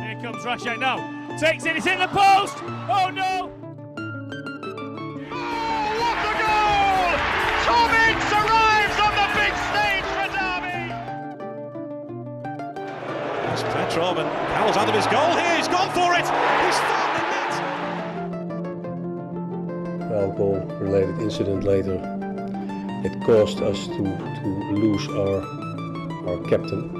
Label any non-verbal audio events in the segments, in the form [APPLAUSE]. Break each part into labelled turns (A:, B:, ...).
A: Here comes Rashek now. Takes it, it's in the post! Oh no!
B: Oh, what a goal! Tom Ince arrives on the big stage for Derby!
C: It's Petrov and Carroll's out of his goal here. He's gone for it. He's found the net.
D: Well, goal-related incident later. It caused us to, to lose our our captain.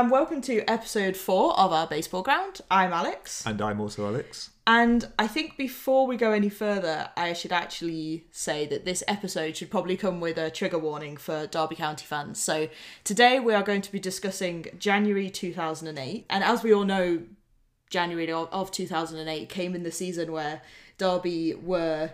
B: And
E: welcome to episode four of our baseball ground. I'm Alex,
F: And I'm also Alex.
E: and I think before we go any further, I should actually say that this episode should probably come with a trigger warning for Derby County fans. So today we are going to be discussing January 2008, and as we all know, January of, of 2008 came in the season where Derby were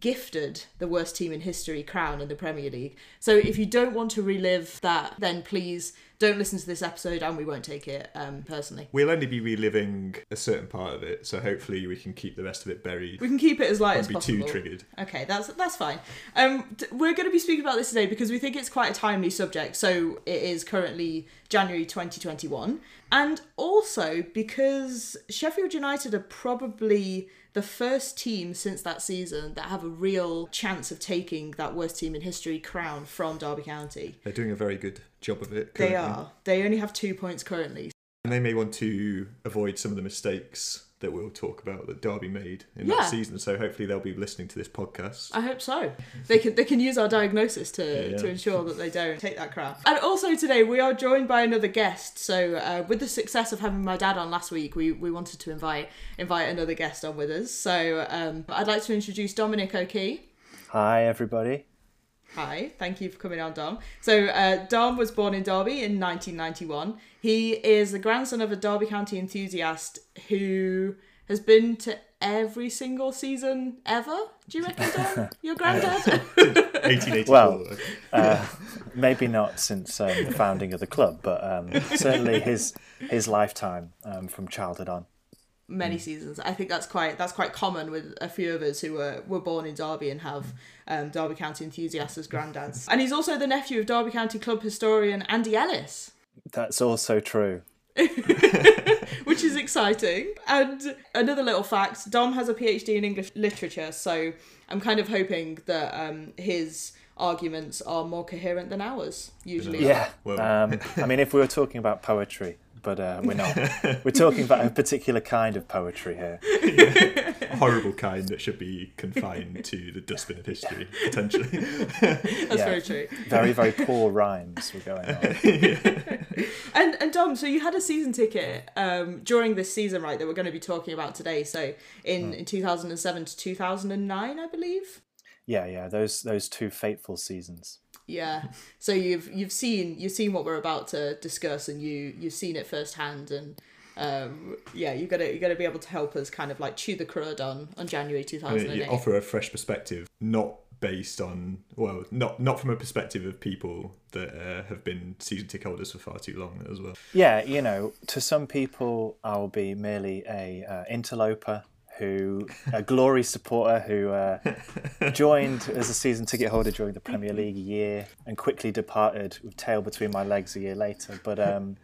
E: gifted the worst team in history crown in the Premier League. So if you don't want to relive that, then please don't listen to this episode and we won't take it um, personally.
F: We'll only be reliving a certain part of it, so hopefully we can keep the rest of it buried.
E: We can keep it as light as
F: be
E: possible.
F: too triggered.
E: Okay, that's that's fine. Um, t- we're going to be speaking about this today because we think it's quite a timely subject. So it is currently January 2021, and also because Sheffield United are probably the first team since that season that have a real chance of taking that worst team in history crown from Derby County.
F: They're doing a very good job of it.
E: They are. They only have two points currently.
F: And they may want to avoid some of the mistakes that we'll talk about that Derby made in
E: Yeah.
F: that season. So hopefully they'll be listening to this podcast.
E: I hope so. They can they can use our diagnosis to,
F: Yeah, yeah.
E: to ensure that they don't take that crap. And also today we are joined by another guest. So uh, with the success of having my dad on last week, we, we wanted to invite invite another guest on with us. So um, I'd like to introduce Dominic O'Key.
G: Hi, everybody.
E: Hi, thank you for coming on, Dom. So, uh, Dom was born in Derby in 1991. He is the grandson of a Derby County enthusiast who has been to every single season ever. Do you reckon, Dom? [LAUGHS] Your granddad? [LAUGHS]
F: 1884.
G: Well, uh, maybe not since um, the founding of the club, but um, certainly his his lifetime um, from childhood on.
E: Many seasons. I think that's quite that's quite common with a few of us who were, were born in Derby and have um, Derby County enthusiasts as granddads. And he's also the nephew of Derby County club historian Andy Ellis.
G: That's also true. [LAUGHS]
E: which is exciting. And another little fact Dom has a PhD in English literature, so I'm kind of hoping that um, his arguments are more coherent than ours usually.
G: Yeah. Um, I mean, if we were talking about poetry, but uh, we're not. [LAUGHS] We're talking about a particular kind of poetry here.
F: a [LAUGHS] horrible kind that should be confined to the dustbin of history, potentially. [LAUGHS]
E: That's
G: Yeah.
E: very true.
G: Very, very poor rhymes were going on.
E: And and Dom, so you had a season ticket um, during this season, right? That we're going to be talking about today. So in, in 2007 to 2009, I believe.
G: Yeah, yeah. Those those two fateful seasons.
E: Yeah. So you've you've seen you've seen what we're about to discuss, and you you've seen it firsthand, and um, yeah, you gotta you gotta be able to help us kind of like chew the crud on on January two
F: I mean, you offer a fresh perspective, not based on well, not not from a perspective of people that uh, have been season ticket holders for far too long as well.
G: Yeah, you know, to some people, I'll be merely a uh, interloper who, a glory supporter who uh, [LAUGHS] joined as a season ticket holder during the Premier League year and quickly departed with tail between my legs a year later. But um,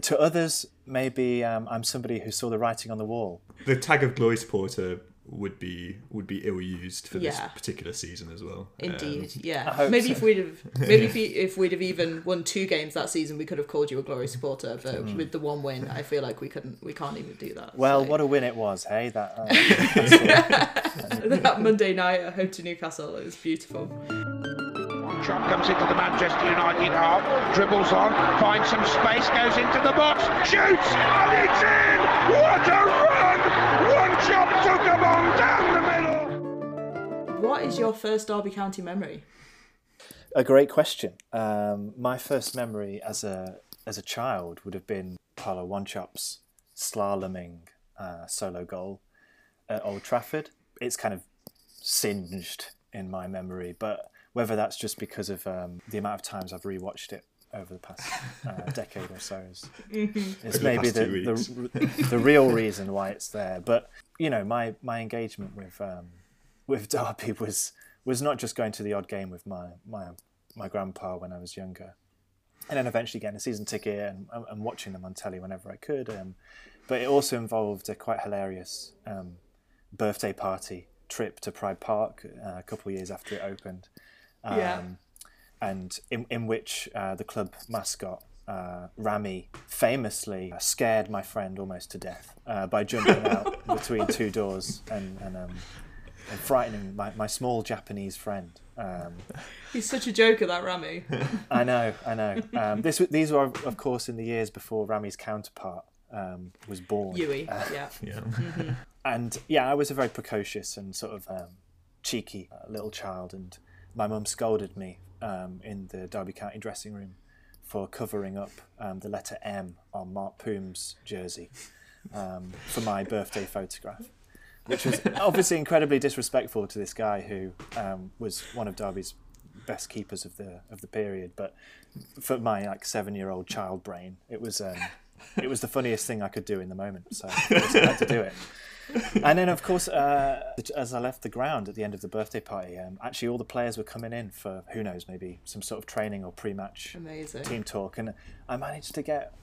G: to others, maybe um, I'm somebody who saw the writing on the wall.
F: The tag of glory supporter would be would be ill used for this particular season as well.
E: Indeed,
F: Um,
E: yeah. Maybe
G: so.
E: if we'd have, [LAUGHS] maybe if, we, if we'd have even won two games that season, we could have called you a glory supporter. But with the one win, I feel like we couldn't, we can't even do that.
G: Well,
E: so.
G: what a win it was, hey? That uh, [LAUGHS]
E: that Monday night at home to Newcastle, it was beautiful.
B: Trump comes into the Manchester United half, dribbles on, finds some space, goes into the box, shoots, and it's in! What a run! Wanchope took him on down the middle!
E: What is your first Derby County memory?
G: A great question. Um, my first memory as a as a child would have been Paulo Wanchope's slaloming uh, solo goal. at Old Trafford. It's kind of singed in my memory, but whether that's just because of um, the amount of times I've rewatched it over the past uh, decade or so is, [LAUGHS] is maybe the, the, the real reason why it's there. But you know, my, my engagement with um, with [LAUGHS] Derby was was not just going to the odd game with my my my grandpa when I was younger, and then eventually getting a season ticket and, and watching them on telly whenever I could. Um, but it also involved a quite hilarious um, birthday party trip to Pride Park uh, a couple of years after it opened. Um,
E: Yeah.
G: And in, in which uh, the club mascot, uh, Rammie, famously scared my friend almost to death uh, by jumping out [LAUGHS] between two doors and, and, um, and frightening my, my small Japanese friend. Um,
E: He's such a joker, that Rammie. [LAUGHS]
G: I know, I know. Um, this, these were, of course, in the years before Rammie's counterpart um, was born.
E: Yui. Yeah. [LAUGHS]
F: Yeah.
G: And yeah, I was a very precocious and sort of um, cheeky uh, little child, and my mum scolded me um, in the Derby County dressing room for covering up um, the letter M on Mart Poom's jersey um, for my birthday photograph, which was obviously incredibly disrespectful to this guy who um, was one of Derby's best keepers of the of the period. But for my like seven year old child brain, it was um, it was the funniest thing I could do in the moment. So I had to do it. [LAUGHS] And then, of course, uh, as I left the ground at the end of the birthday party, um, actually all the players were coming in for who knows, maybe some sort of training or pre-match
E: Amazing.
G: team talk, and I managed to get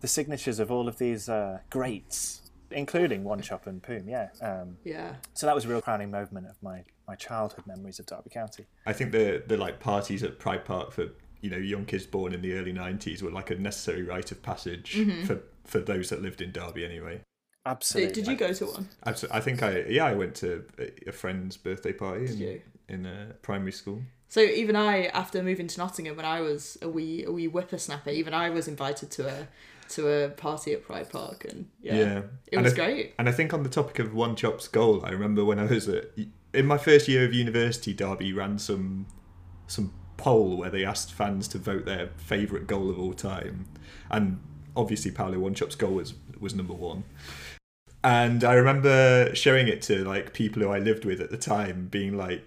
G: the signatures of all of these uh, greats, including Wanchope and Poom. Yeah, um,
E: Yeah.
G: so that was a real crowning moment of my my childhood memories of Derby County.
F: I think the the like parties at Pride Park for you know young kids born in the early '90s were like a necessary rite of passage for for those that lived in Derby anyway.
G: Absolutely.
E: Did, did you go to one?
F: Abso- I think I yeah I went to a- a friend's birthday party in,
E: you?
F: in uh, primary school.
E: So even I, after moving to Nottingham when I was a wee a wee whippersnapper, even I was invited to a to a party at Pride Park, and yeah,
F: Yeah,
E: it
F: And
E: was
F: I-
E: great.
F: And I think on the topic of Wanchope's goal, I remember when I was at, in my first year of university, Derby ran some some poll where they asked fans to vote their favourite goal of all time, and obviously Paulo Wanchope's goal was was number one. And I remember showing it to like people who I lived with at the time, being like,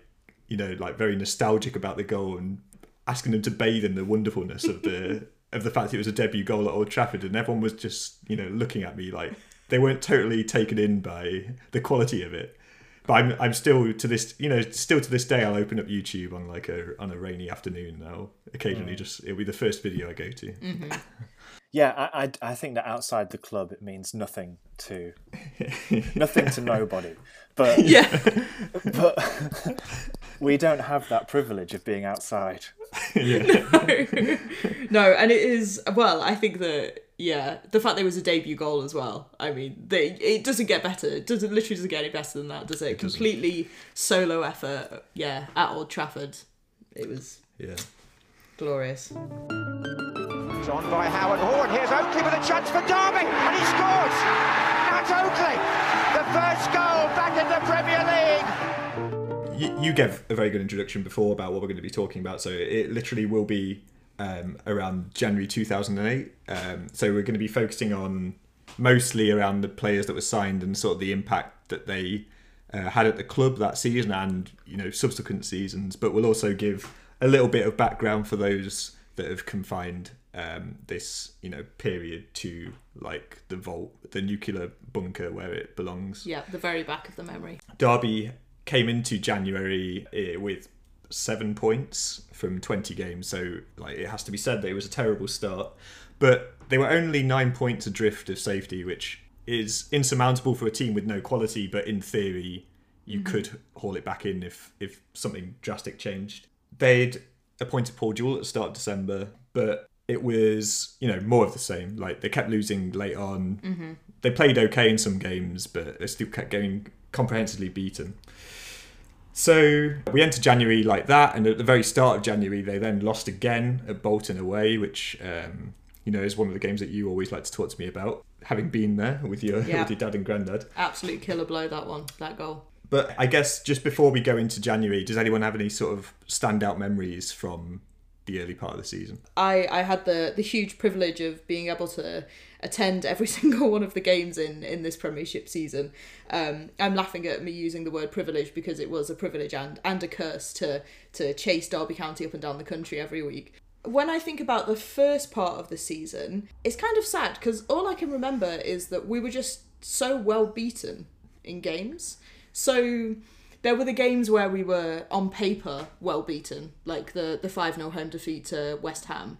F: you know, like very nostalgic about the goal and asking them to bathe in the wonderfulness of the [LAUGHS] of the fact it was a debut goal at Old Trafford, and everyone was just you know looking at me like they weren't totally taken in by the quality of it. But I'm I'm still to this you know still to this day I'll open up YouTube on like a on a rainy afternoon now. Occasionally, mm. just it'll be the first video I go to. Mm-hmm. [LAUGHS]
G: Yeah, I, I, I think that outside the club it means nothing to nothing to nobody. But [LAUGHS]
E: Yeah, [LAUGHS]
G: but we don't have that privilege of being outside. Yeah.
E: no, and it is well. I think that yeah, the fact that it was a debut goal as well. I mean, they, it doesn't get better. It doesn't literally doesn't get any better than that, does it?
F: doesn't.
E: Completely solo effort. Yeah, at Old Trafford, it was
F: Yeah.
E: glorious.
B: It's on by Howard Horn. Here's Oakley with a chance for Derby, and he scores. Matt Oakley, the first goal back in the Premier League.
F: you, you gave a very good introduction before about what we're going to be talking about. So it literally will be um, around January 2008. Um, so we're going to be focusing on mostly around the players that were signed and sort of the impact that they uh, had at the club that season and you know subsequent seasons. But we'll also give a little bit of background for those that have confined um, this you know period to like the vault, the nuclear bunker where it belongs.
E: Yeah, the very back of the memory.
F: Derby came into January eh, with seven points from 20 games, so like it has to be said that it was a terrible start. But they were only nine points adrift of safety, which is insurmountable for a team with no quality. But in theory, you mm-hmm. could haul it back in if if something drastic changed. They'd appointed Paul Jewell at the start of December, but it was you know more of the same. Like they kept losing late on. Mm-hmm. They played okay in some games, but they still kept getting comprehensively beaten. So we enter January like that, and at the very start of January, they then lost again at Bolton away, which um, you know is one of the games that you always like to talk to me about, having been there with your
E: Yeah.
F: with your dad and granddad.
E: Absolute killer blow that one, that goal.
F: But I guess just before we go into January, does anyone have any sort of standout memories from the early part of the season.
E: I, I had the, the huge privilege of being able to attend every [LAUGHS] single one of the games in, in this Premiership season. Um, I'm laughing at me using the word privilege because it was a privilege and, and a curse to, to chase Derby County up and down the country every week. When I think about the first part of the season, it's kind of sad because all I can remember is that we were just so well beaten in games. So there were the games where we were on paper well beaten, like the the five 0 home defeat to West Ham,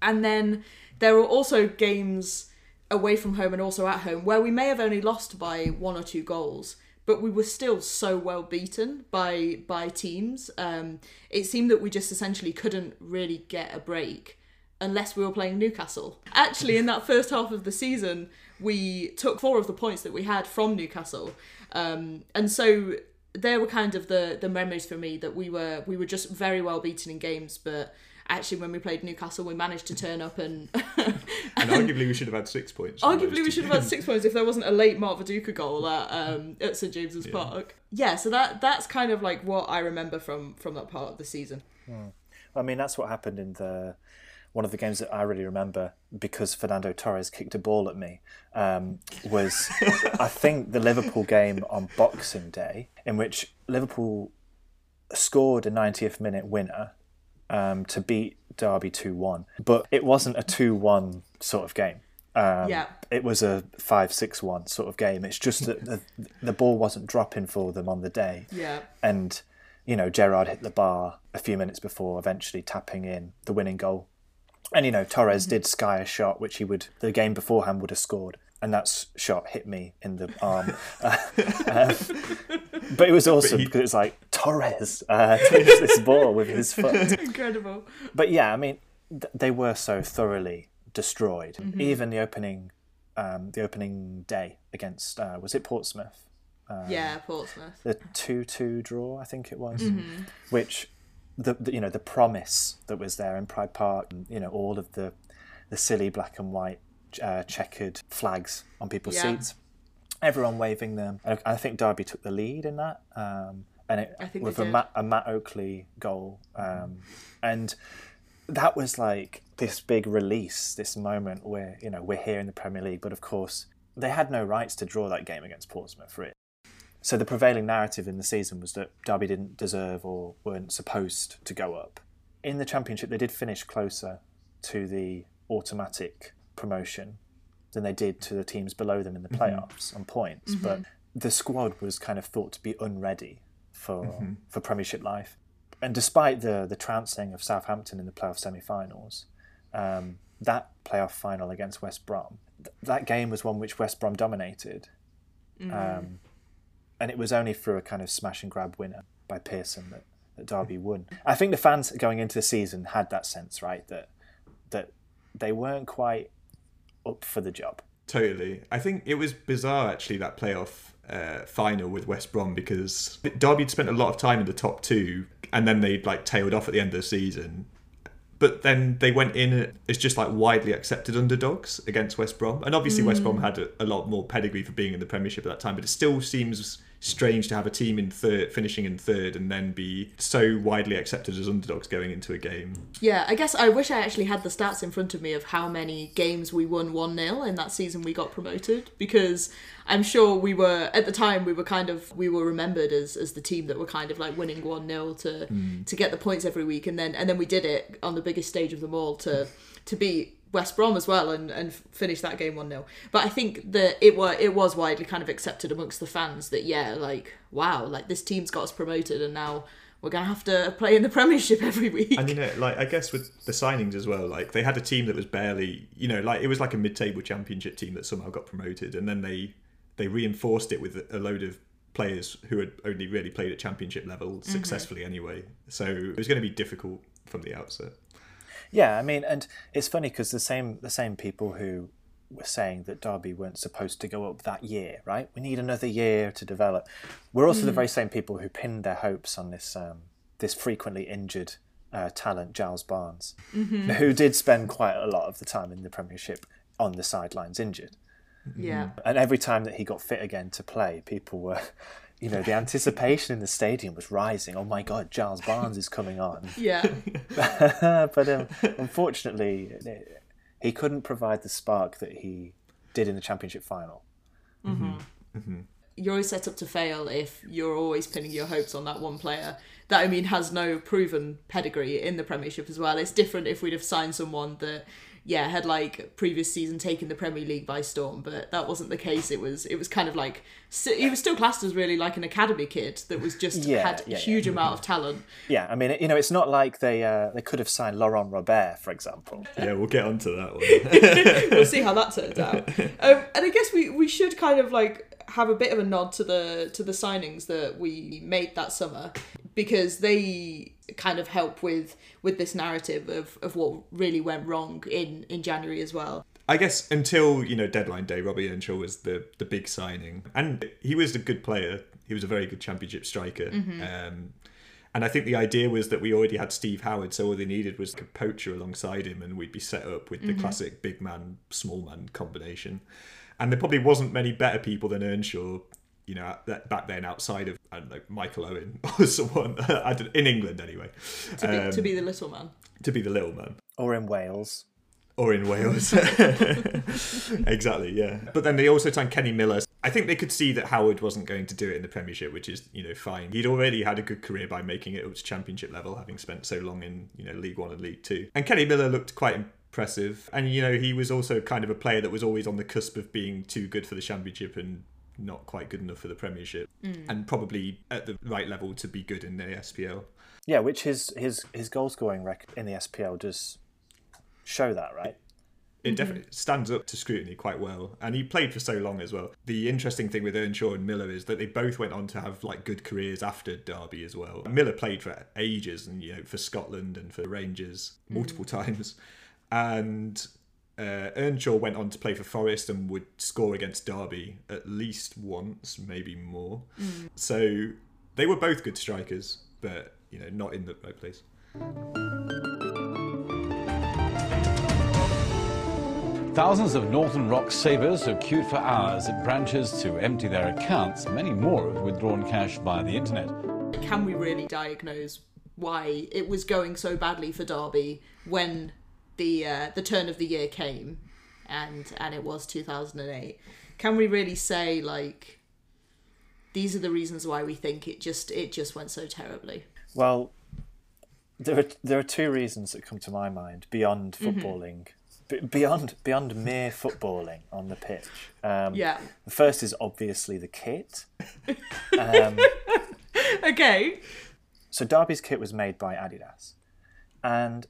E: and then there were also games away from home and also at home where we may have only lost by one or two goals, but we were still so well beaten by by teams. Um, it seemed that we just essentially couldn't really get a break unless we were playing Newcastle. Actually, in that first half of the season, we took four of the points that we had from Newcastle, um, and so there were kind of the the memories for me that we were we were just very well beaten in games, but actually when we played Newcastle, we managed to turn up and. [LAUGHS]
F: And arguably, we should have had six points.
E: Arguably, we
F: two
E: should have had six points if there wasn't a late Mark Viduka goal at um, at St James's Park. Yeah, so that that's kind of like what I remember from from that part of the season.
G: I mean, that's what happened in the one of the games that I really remember because Fernando Torres kicked a ball at me. Um, was I think the Liverpool game on Boxing Day in which Liverpool scored a 90th minute winner um, to beat Derby 2 1, but it wasn't a 2 1 sort of game. Um,
E: Yeah.
G: It was a 5 6 1 sort of game. It's just that the, the ball wasn't dropping for them on the day
E: Yeah,
G: and you know Gerrard hit the bar a few minutes before eventually tapping in the winning goal and you know Torres did sky a shot which he would the game beforehand would have scored and that shot hit me in the arm [LAUGHS] Uh, um, but it was awesome
F: he-
G: because it's like Torres uh, [LAUGHS] takes this ball with his [LAUGHS] foot
E: incredible.
G: but yeah I mean th- they were so thoroughly destroyed
E: Mm-hmm.
G: even the opening um, the opening day against uh, was it Portsmouth
E: yeah, Portsmouth.
G: the two-two draw, I think it was,
E: Mm-hmm.
G: which the, the you know the promise that was there in Pride Park, and, you know all of the the silly black and white uh, checkered flags on people's
E: Yeah.
G: seats, everyone waving them. And I think Derby took the lead in that, um, and it
E: I think
G: with a. Matt, a Matt Oakley goal, um, and that was like this big release, this moment where you know we're here in the Premier League, but of course they had no rights to draw that game against Portsmouth, really. So the prevailing narrative in the season was that Derby didn't deserve or weren't supposed to go up. In the Championship, they did finish closer to the automatic promotion than they did to the teams below them in the playoffs on points. But the squad was kind of thought to be unready for for Premiership life. And despite the the trouncing of Southampton in the playoff semi-finals, um, that playoff final against West Brom, th- that game was one which West Brom dominated. Um, and it was only through a kind of smash and grab winner by Pearson that, that Derby won. I think the fans going into the season had that sense, right, that that they weren't quite up for the job.
F: Totally. I think it was bizarre actually that playoff uh, final with West Brom because Derby had spent a lot of time in the top two and then they'd like tailed off at the end of the season. But then they went in as just like widely accepted underdogs against West Brom. And obviously West Brom had a, a lot more pedigree for being in the Premiership at that time, but it still seems strange to have a team in third finishing in third and then be so widely accepted as underdogs going into a game.
E: Yeah, I guess I wish I actually had the stats in front of me of how many games we won 1 0 in that season we got promoted because I'm sure we were, at the time, we were kind of, we were remembered as, as the team that were kind of like winning 1 0 to hmm. to get the points every week and then and then we did it on the biggest stage of them all to, to beat West Brom as well and, and finish that game 1 0. But I think that it, were, it was widely kind of accepted amongst the fans that, yeah, like, wow, like this team's got us promoted and now we're going to have to play in the Premiership [LAUGHS] every week.
F: And you know, like I guess with the signings as well, like they had a team that was barely, you know, like it was like a mid-table championship team that somehow got promoted, and then they they reinforced it with a load of players who had only really played at championship level mm-hmm. successfully anyway. So it was going to be difficult from the outset.
G: Yeah, I mean, and it's funny because the same the same people who were saying that Derby weren't supposed to go up that year, right? We need another year to develop. We're also the very same people who pinned their hopes on this um, this frequently injured uh, talent, Giles Barnes, who did spend quite a lot of the time in the Premiership on the sidelines injured.
E: yeah.
G: And every time that he got fit again to play, people were you know, the anticipation in the stadium was rising. Oh my God, Giles Barnes is coming on. [LAUGHS]
E: Yeah. [LAUGHS]
G: but um, unfortunately, he couldn't provide the spark that he did in the championship final. Mm-hmm. Mm-hmm. Mm-hmm.
E: You're always set up to fail if you're always pinning your hopes on that one player. That I mean has no proven pedigree in the Premiership as well. It's different if we'd have signed someone that yeah, had like previous season taken the Premier League by storm, but that wasn't the case. It was it was kind of like he was still classed as really like an academy kid that was just
G: Yeah,
E: had
G: yeah,
E: a huge
G: yeah.
E: amount of talent.
G: Yeah, I mean, you know, it's not like they uh, they could have signed Laurent Robert, for example.
F: Yeah, we'll get onto that one. [LAUGHS]
E: we'll see how that turns out. Um, and I guess we, we should kind of like have a bit of a nod to the to the signings that we made that summer because they kind of help with with this narrative of, of what really went wrong in in January as well.
F: I guess until you know deadline day, Robbie Earnshaw was the the big signing, and he was a good player. He was a very good championship striker. Um, and I think the idea was that we already had Steve Howard, so all they needed was a poacher alongside him, and we'd be set up with the classic big man, small man combination. And there probably wasn't many better people than Earnshaw, you know, that back then outside of I don't know Michael Owen [LAUGHS] or someone [LAUGHS] I don't, in England anyway,
E: To be,
F: Um,
E: to be the little man.
F: to be the little man
G: Or in Wales.
F: or in Wales. [LAUGHS] exactly, yeah. But then they also signed Kenny Miller. I think they could see that Howard wasn't going to do it in the Premiership, which is, you know, fine. He'd already had a good career by making it up to Championship level, having spent so long in, you know, League One and League Two. And Kenny Miller looked quite impressive. And, you know, he was also kind of a player that was always on the cusp of being too good for the Championship and not quite good enough for the Premiership. Mm. And probably at the right level to be good in the SPL.
G: Yeah, which his his his goal scoring record in the SPL does show that, right?
F: it mm-hmm. definitely stands up to scrutiny quite well and he played for so long as well the interesting thing with earnshaw and miller is that they both went on to have like good careers after derby as well miller played for ages and you know for scotland and for rangers multiple mm. [LAUGHS] times and uh, Earnshaw went on to play for Forest and would score against Derby at least once, maybe more. So they were both good strikers, but you know, not in the right place.
H: Thousands of Northern Rock savers have queued for hours at branches to empty their accounts. Many more have withdrawn cash via the internet.
E: Can we really diagnose why it was going so badly for Derby when the uh, the turn of the year came and and it was 2008? Can we really say like these are the reasons why we think it just it just went so terribly?
G: Well, there are there are two reasons that come to my mind beyond footballing, b- beyond beyond mere footballing on the pitch. Um,
E: Yeah.
G: The first is obviously the kit. [LAUGHS] Um,
E: Okay.
G: so Derby's kit was made by Adidas, and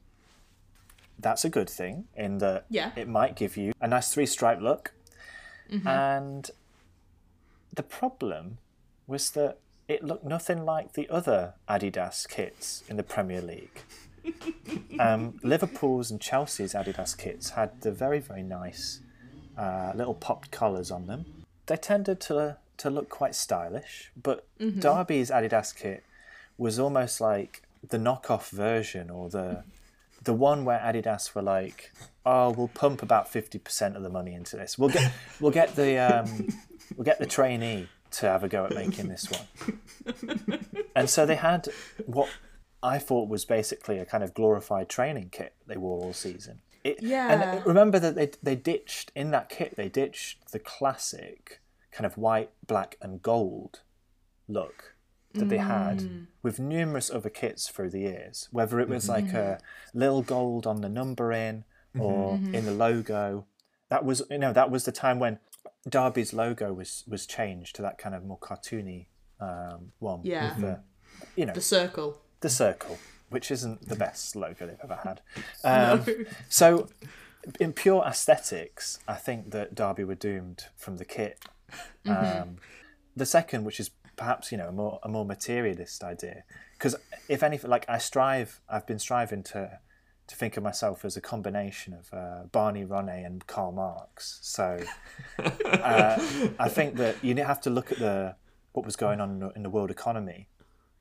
G: that's a good thing in that
E: Yeah.
G: it might give you a nice three stripe look. And the problem was that it looked nothing like the other Adidas kits in the Premier League. [LAUGHS] um, Liverpool's and Chelsea's Adidas kits had the very very nice uh, little popped collars on them. They tended to to look quite stylish, but Derby's Adidas kit was almost like the knockoff version or the the one where Adidas were like, "Oh, we'll pump about fifty percent of the money into this. We'll get we'll get the um, we'll get the trainee to have a go at making this one." And so they had what I thought was basically a kind of glorified training kit they wore all season. It,
E: Yeah.
G: And remember that they they ditched in that kit they ditched the classic kind of white, black, and gold look that they had mm. with numerous other kits through the years. Whether it was mm-hmm. like a little gold on the numbering mm-hmm. or mm-hmm. in the logo, that was you know that was the time when Derby's logo was was changed to that kind of more cartoony um, one.
E: Yeah.
G: with the, you know
E: The circle.
G: the circle, which isn't the best logo they've ever had. [LAUGHS] Um, So, in pure aesthetics, I think that Derby were doomed from the kit. Um, the second, which is perhaps you know a more a more materialist idea, because if anything, like I strive, I've been striving to to think of myself as a combination of uh, Barney Ronay and Karl Marx. So, [LAUGHS] uh, I think that you have to look at the what was going on in the, world economy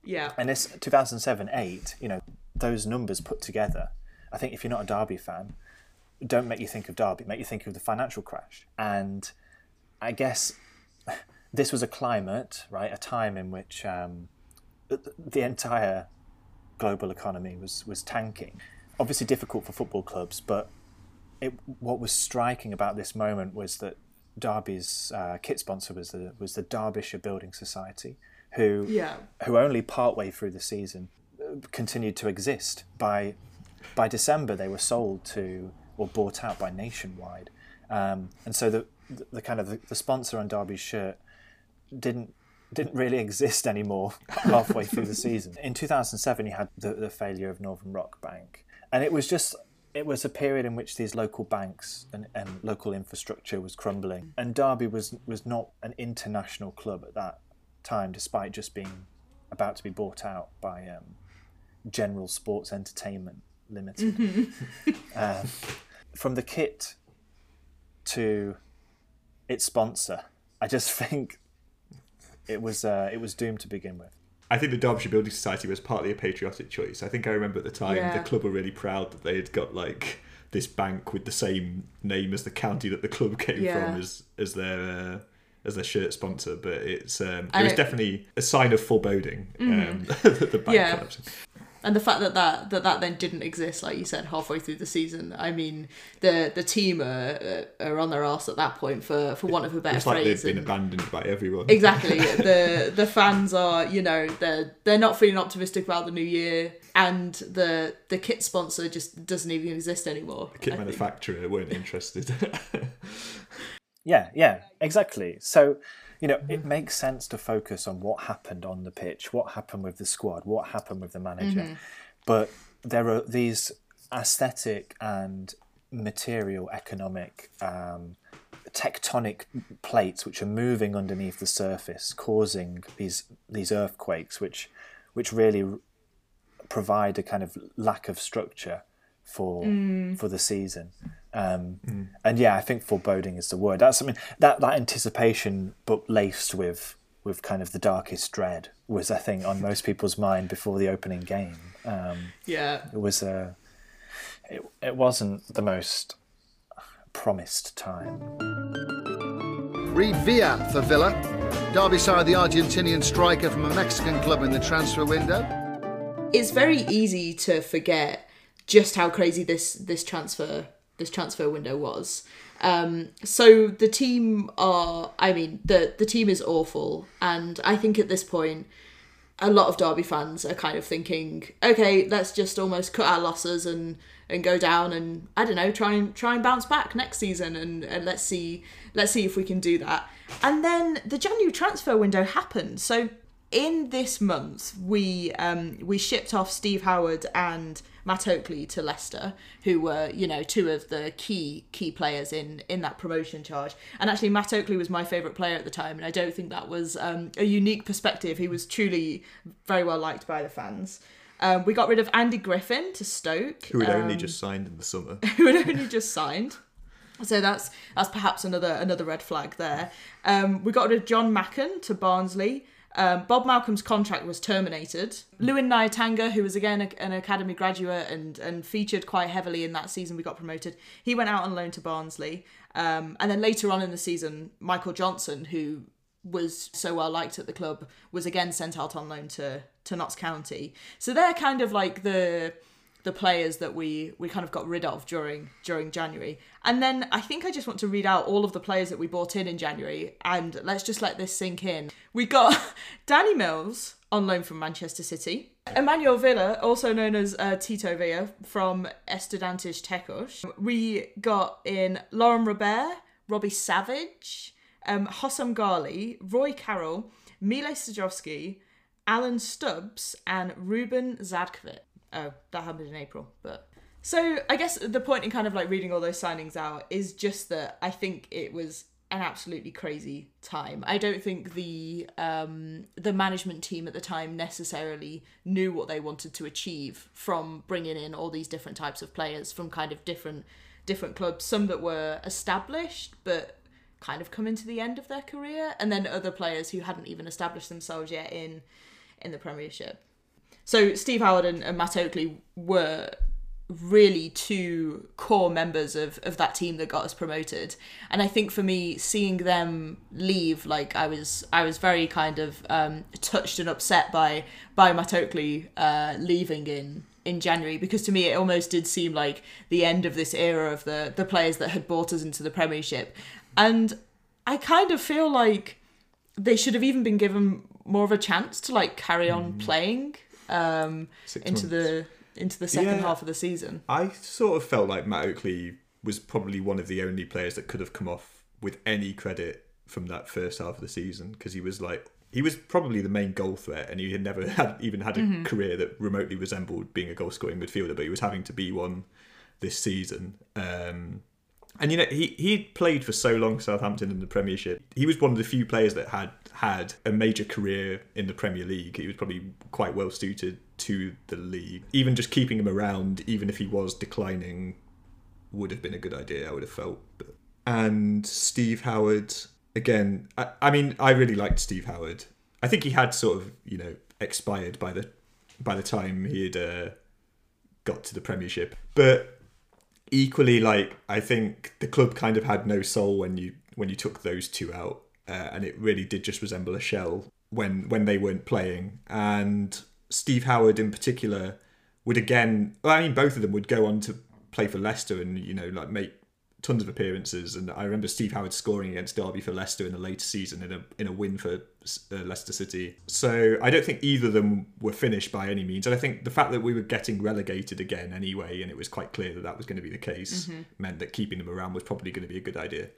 E: Yeah.
G: and this 2007 8, you know, those numbers put together, I think if you're not a Derby fan, don't make you think of Derby, make you think of the financial crash. And I guess this was a climate, right, a time in which um, the entire global economy was was tanking. Obviously, difficult for football clubs, but it, what was striking about this moment was that Derby's uh, kit sponsor was the was the Derbyshire Building Society, who
E: Yeah.
G: who only partway through the season uh, continued to exist. By by December, they were sold to or bought out by Nationwide, um, and so the, the the kind of the, the sponsor on Derby's shirt didn't didn't really exist anymore [LAUGHS] halfway through the season. In 2007, you had the, the failure of Northern Rock Bank, and it was just it was a period in which these local banks and, and local infrastructure was crumbling, and Derby was was not an international club at that time, despite just being about to be bought out by um, General Sports Entertainment Limited. [LAUGHS] um, from the kit to its sponsor, I just [LAUGHS] think it was uh, it was doomed to begin with.
F: I think the Derbyshire Building Society was partly a patriotic choice. I think I remember at the time
E: Yeah.
F: the club were really proud that they had got like this bank with the same name as the county that the club [LAUGHS] came
E: Yeah.
F: from as as their uh, as their shirt sponsor. But it's um, it was definitely a sign of foreboding um, [LAUGHS] that the bank
E: Yeah.
F: collapsing.
E: And the fact that that, that that then didn't exist, like you said, halfway through the season. I mean, the the team are, are on their arse at that point, for for want of a better
F: It's like they've
E: phrase.
F: been abandoned by everyone.
E: Exactly. [LAUGHS] the the fans are, you know, they're they're not feeling optimistic about the new year, and the the kit sponsor just doesn't even exist anymore.
F: Kit
E: I think.
F: manufacturer weren't interested. [LAUGHS]
G: Yeah, yeah, exactly. So, you know, it mm-hmm. makes sense to focus on what happened on the pitch, what happened with the squad, what happened with the manager. Mm-hmm. But there are these aesthetic and material economic um, tectonic plates which are moving underneath the surface, causing these these earthquakes, which which really provide a kind of lack of structure for mm. for the season. Um, And yeah, I think foreboding is the word. That's I mean that that anticipation, but laced with with kind of the darkest dread, was I think on most people's mind before the opening game. Um,
E: Yeah.
G: it was a it, it wasn't the most promised time.
I: Reed Villa for Villa. Derby side the Argentinian striker from a Mexican club in the transfer window.
E: it's very easy to forget just how crazy this this transfer this transfer window was. Um, so the team are, I mean, the the team is awful, and I think at this point, a lot of Derby fans are kind of thinking, okay, let's just almost cut our losses and and go down and I don't know, try and try and bounce back next season and, and let's see let's see if we can do that. And then the January transfer window happened. So in this month we um we shipped off Steve Howard and Matt Oakley to Leicester, who were, you know, two of the key key players in in that promotion charge. And actually Matt Oakley was my favourite player at the time, and I don't think that was um, a unique perspective. He was truly very well liked by the fans. Um, we got rid of Andy Griffin to Stoke,
F: Who had only
E: um,
F: just signed in the summer. [LAUGHS]
E: who had only just signed. So that's that's perhaps another another red flag there. Um, we got rid of John Macken to Barnsley. Um, Bob Malcolm's contract was terminated. Lewin Nyatanga, who was again a, an academy graduate and and featured quite heavily in that season we got promoted, he went out on loan to Barnsley. Um, and then later on in the season, Michael Johnson, who was so well liked at the club, was again sent out on loan to to Notts County. So they're kind of like the the players that we we kind of got rid of during during January. And then I think I just want to read out all of the players that we bought in in January and let's just let this sink in. We got [LAUGHS] Danny Mills on loan from Manchester City. Emmanuel Villa, also known as uh, Tito Villa from Estudiantes Tecos. We got in Laurent Robert, Robbie Savage, um, Hossam Ghali, Roy Carroll, Mile Sterjovski, Alan Stubbs, and Ruben Zadkovich. Oh, that happened in April, but. So I guess the point in kind of like reading all those signings out is just that I think it was an absolutely crazy time. I don't think the um, the management team at the time necessarily knew what they wanted to achieve from bringing in all these different types of players from kind of different different clubs. Some that were established but kind of coming to the end of their career, and then other players who hadn't even established themselves yet in in the Premiership. So Steve Howard and, and Matt Oakley were really two core members of, of that team that got us promoted. And I think for me, seeing them leave, like I was I was very kind of um, touched and upset by by Matt Oakley uh, leaving in in January because to me it almost did seem like the end of this era of the the players that had brought us into the Premiership. And I kind of feel like they should have even been given more of a chance to like carry on playing um, into
F: months.
E: the into the second
F: Yeah.
E: half of the season.
F: I sort of felt like Matt Oakley was probably one of the only players that could have come off with any credit from that first half of the season because he was like he was probably the main goal threat and he had never [LAUGHS] had even had a
E: Mhm.
F: career that remotely resembled being a goal scoring midfielder but he was having to be one this season um, and you know he he played for so long Southampton in the Premiership he was one of the few players that had had a major career in the Premier League he was probably quite well suited to the league even just keeping him around even if he was declining would have been a good idea I would have felt and Steve Howard again. I, I mean, I really liked Steve Howard. I think he had sort of you know expired by the by the time he had uh, got to the Premiership, but equally, like I think the club kind of had no soul when you when you took those two out, uh, and it really did just resemble a shell when when they weren't playing. And Steve Howard in particular would again. Well, I mean, both of them would go on to play for Leicester and you know like make tons of appearances. And I remember Steve Howard scoring against Derby for Leicester in the later season in a in a win for uh, Leicester City. So I don't think either of them were finished by any means. And I think the fact that we were getting relegated again anyway, and it was quite clear that that was going to be the case,
E: Mhm.
F: meant that keeping them around was probably going to be a good idea.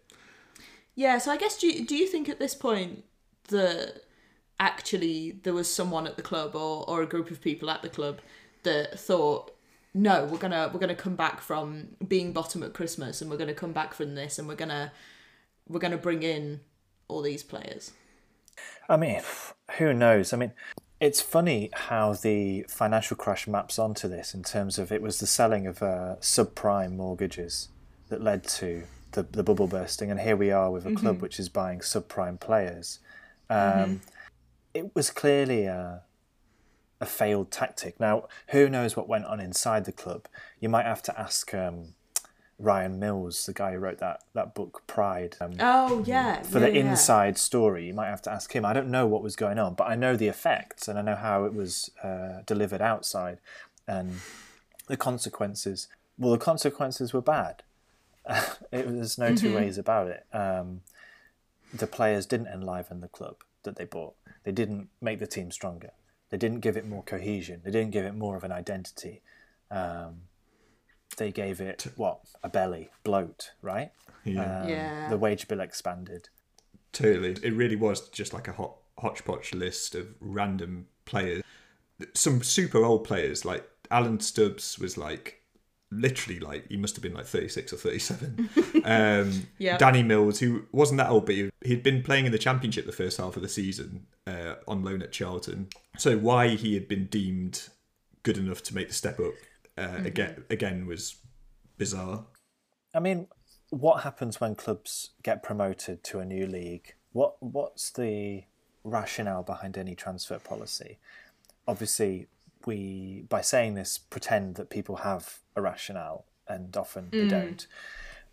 E: Yeah, so I guess do you, do you think at this point that actually there was someone at the club or, or a group of people at the club that thought no we're gonna we're gonna come back from being bottom at Christmas and we're gonna come back from this and we're gonna we're gonna bring in all these players.
G: I mean, who knows? I mean, it's funny how the financial crash maps onto this in terms of it was the selling of uh, subprime mortgages that led to the, the bubble bursting, and here we are with a club
J: Mhm.
G: which is buying subprime players. Um,
J: Mhm.
G: It was clearly a, a failed tactic. Now, who knows what went on inside the club? You might have to ask um, Ryan Mills, the guy who wrote that, that book Pride. Um,
E: Oh yeah,
G: for
E: yeah,
G: the
E: yeah.
G: inside story. You might have to ask him. I don't know what was going on, but I know the effects and I know how it was uh, delivered outside and the consequences. Well, the consequences were bad. [LAUGHS] it, there's no 2
J: Mhm.
G: ways about it. Um, the players didn't enliven the club that they bought. They didn't make the team stronger. They didn't give it more cohesion. They didn't give it more of an identity. Um, they gave it what a belly bloat, right?
F: Yeah.
G: Um,
E: Yeah.
G: The wage bill expanded.
F: Totally. It really was just like a hot hodgepodge list of random players. Some super old players, like Alan Stubbs was like literally like he must have been like 36 or 37. [LAUGHS] um,
E: Yeah.
F: Danny Mills, who wasn't that old, but he, he'd been playing in the championship the first half of the season uh, on loan at Charlton. So why he had been deemed good enough to make the step up uh, again again was bizarre.
G: I mean, what happens when clubs get promoted to a new league? What What's the rationale behind any transfer policy? Obviously, we by saying this pretend that people have a rationale, and often they
J: Mm.
G: don't.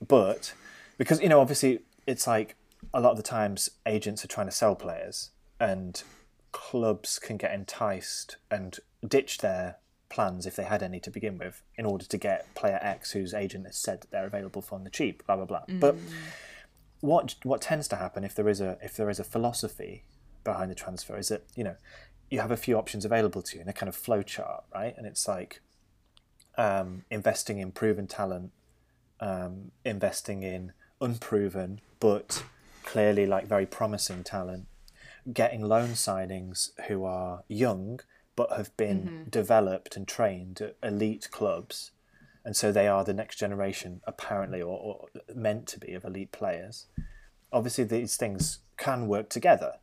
G: But because you know, obviously, it's like a lot of the times agents are trying to sell players, and clubs can get enticed and ditch their plans if they had any to begin with in order to get player X whose agent has said that they're available for on the cheap, blah blah blah. But what what tends to happen if there is a if there is a philosophy behind the transfer is that you know you have a few options available to you in a kind of flow chart, right? And it's like um, investing in proven talent, um, investing in unproven but clearly like very promising talent, getting loan signings who are young but have been
J: Mhm.
G: developed and trained at elite clubs, and so they are the next generation apparently or, or meant to be of elite players. Obviously, these things can work together,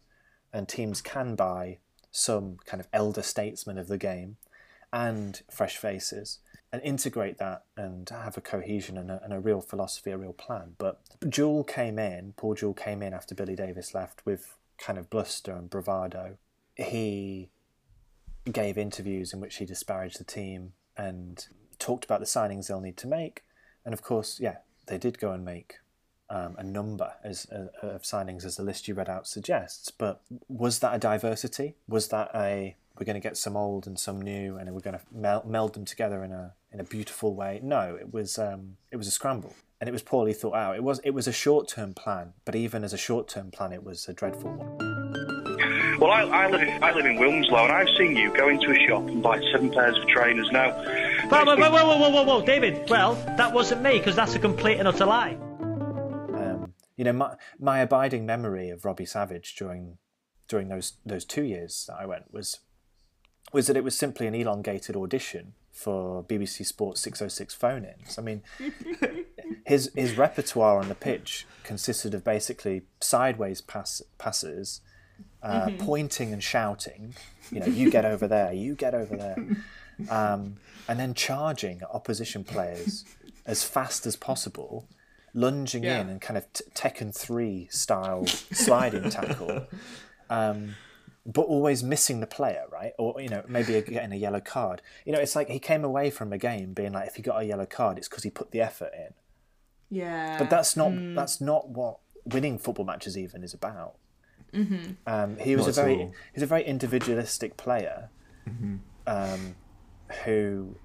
G: and teams can buy some kind of elder statesman of the game and fresh faces and integrate that and have a cohesion and a, and a real philosophy, a real plan. But Jewell came in, Paul Jewell came in after Billy Davies left with kind of bluster and bravado. He gave interviews in which he disparaged the team and talked about the signings they'll need to make, and of course, yeah, they did go and make um, a number as uh, of signings as the list you read out suggests. But was that a diversity? Was that a we're going to get some old and some new, and we're going to mel- meld them together in a in a beautiful way? No, it was um, it was a scramble, and it was poorly thought out. It was it was a short term plan, but even as a short term plan, it was a dreadful one.
J: Well, I, I live in I live in Wilmslow, and I've seen you go into a shop and buy seven pairs of trainers. Now,
K: Whoa, whoa, whoa, whoa, whoa, whoa, whoa, David. Well, that wasn't me because that's a complete and utter lie.
G: You know, my my abiding memory of Robbie Savage during during those those two years that I went was was that it was simply an elongated audition for BBC Sports 606 phone-ins. I mean, [LAUGHS] his his repertoire on the pitch consisted of basically sideways pass, passes, uh,
L: Mhm.
G: pointing and shouting. You know, you get over there, you get over there, [LAUGHS] um, and then charging opposition players as fast as possible, lunging
L: Yeah.
G: in and kind of t- Tekken three style sliding [LAUGHS] tackle. Um, but always missing the player, right? Or you know, maybe getting a yellow card. You know, it's like he came away from a game being like, if he got a yellow card, it's because he put the effort in.
E: Yeah.
G: But that's not
E: Mm.
G: that's not what winning football matches even is about.
E: Mhm.
G: Um, he was
F: Not
G: a very
F: all.
G: he's a very individualistic player
F: Mhm.
G: um, who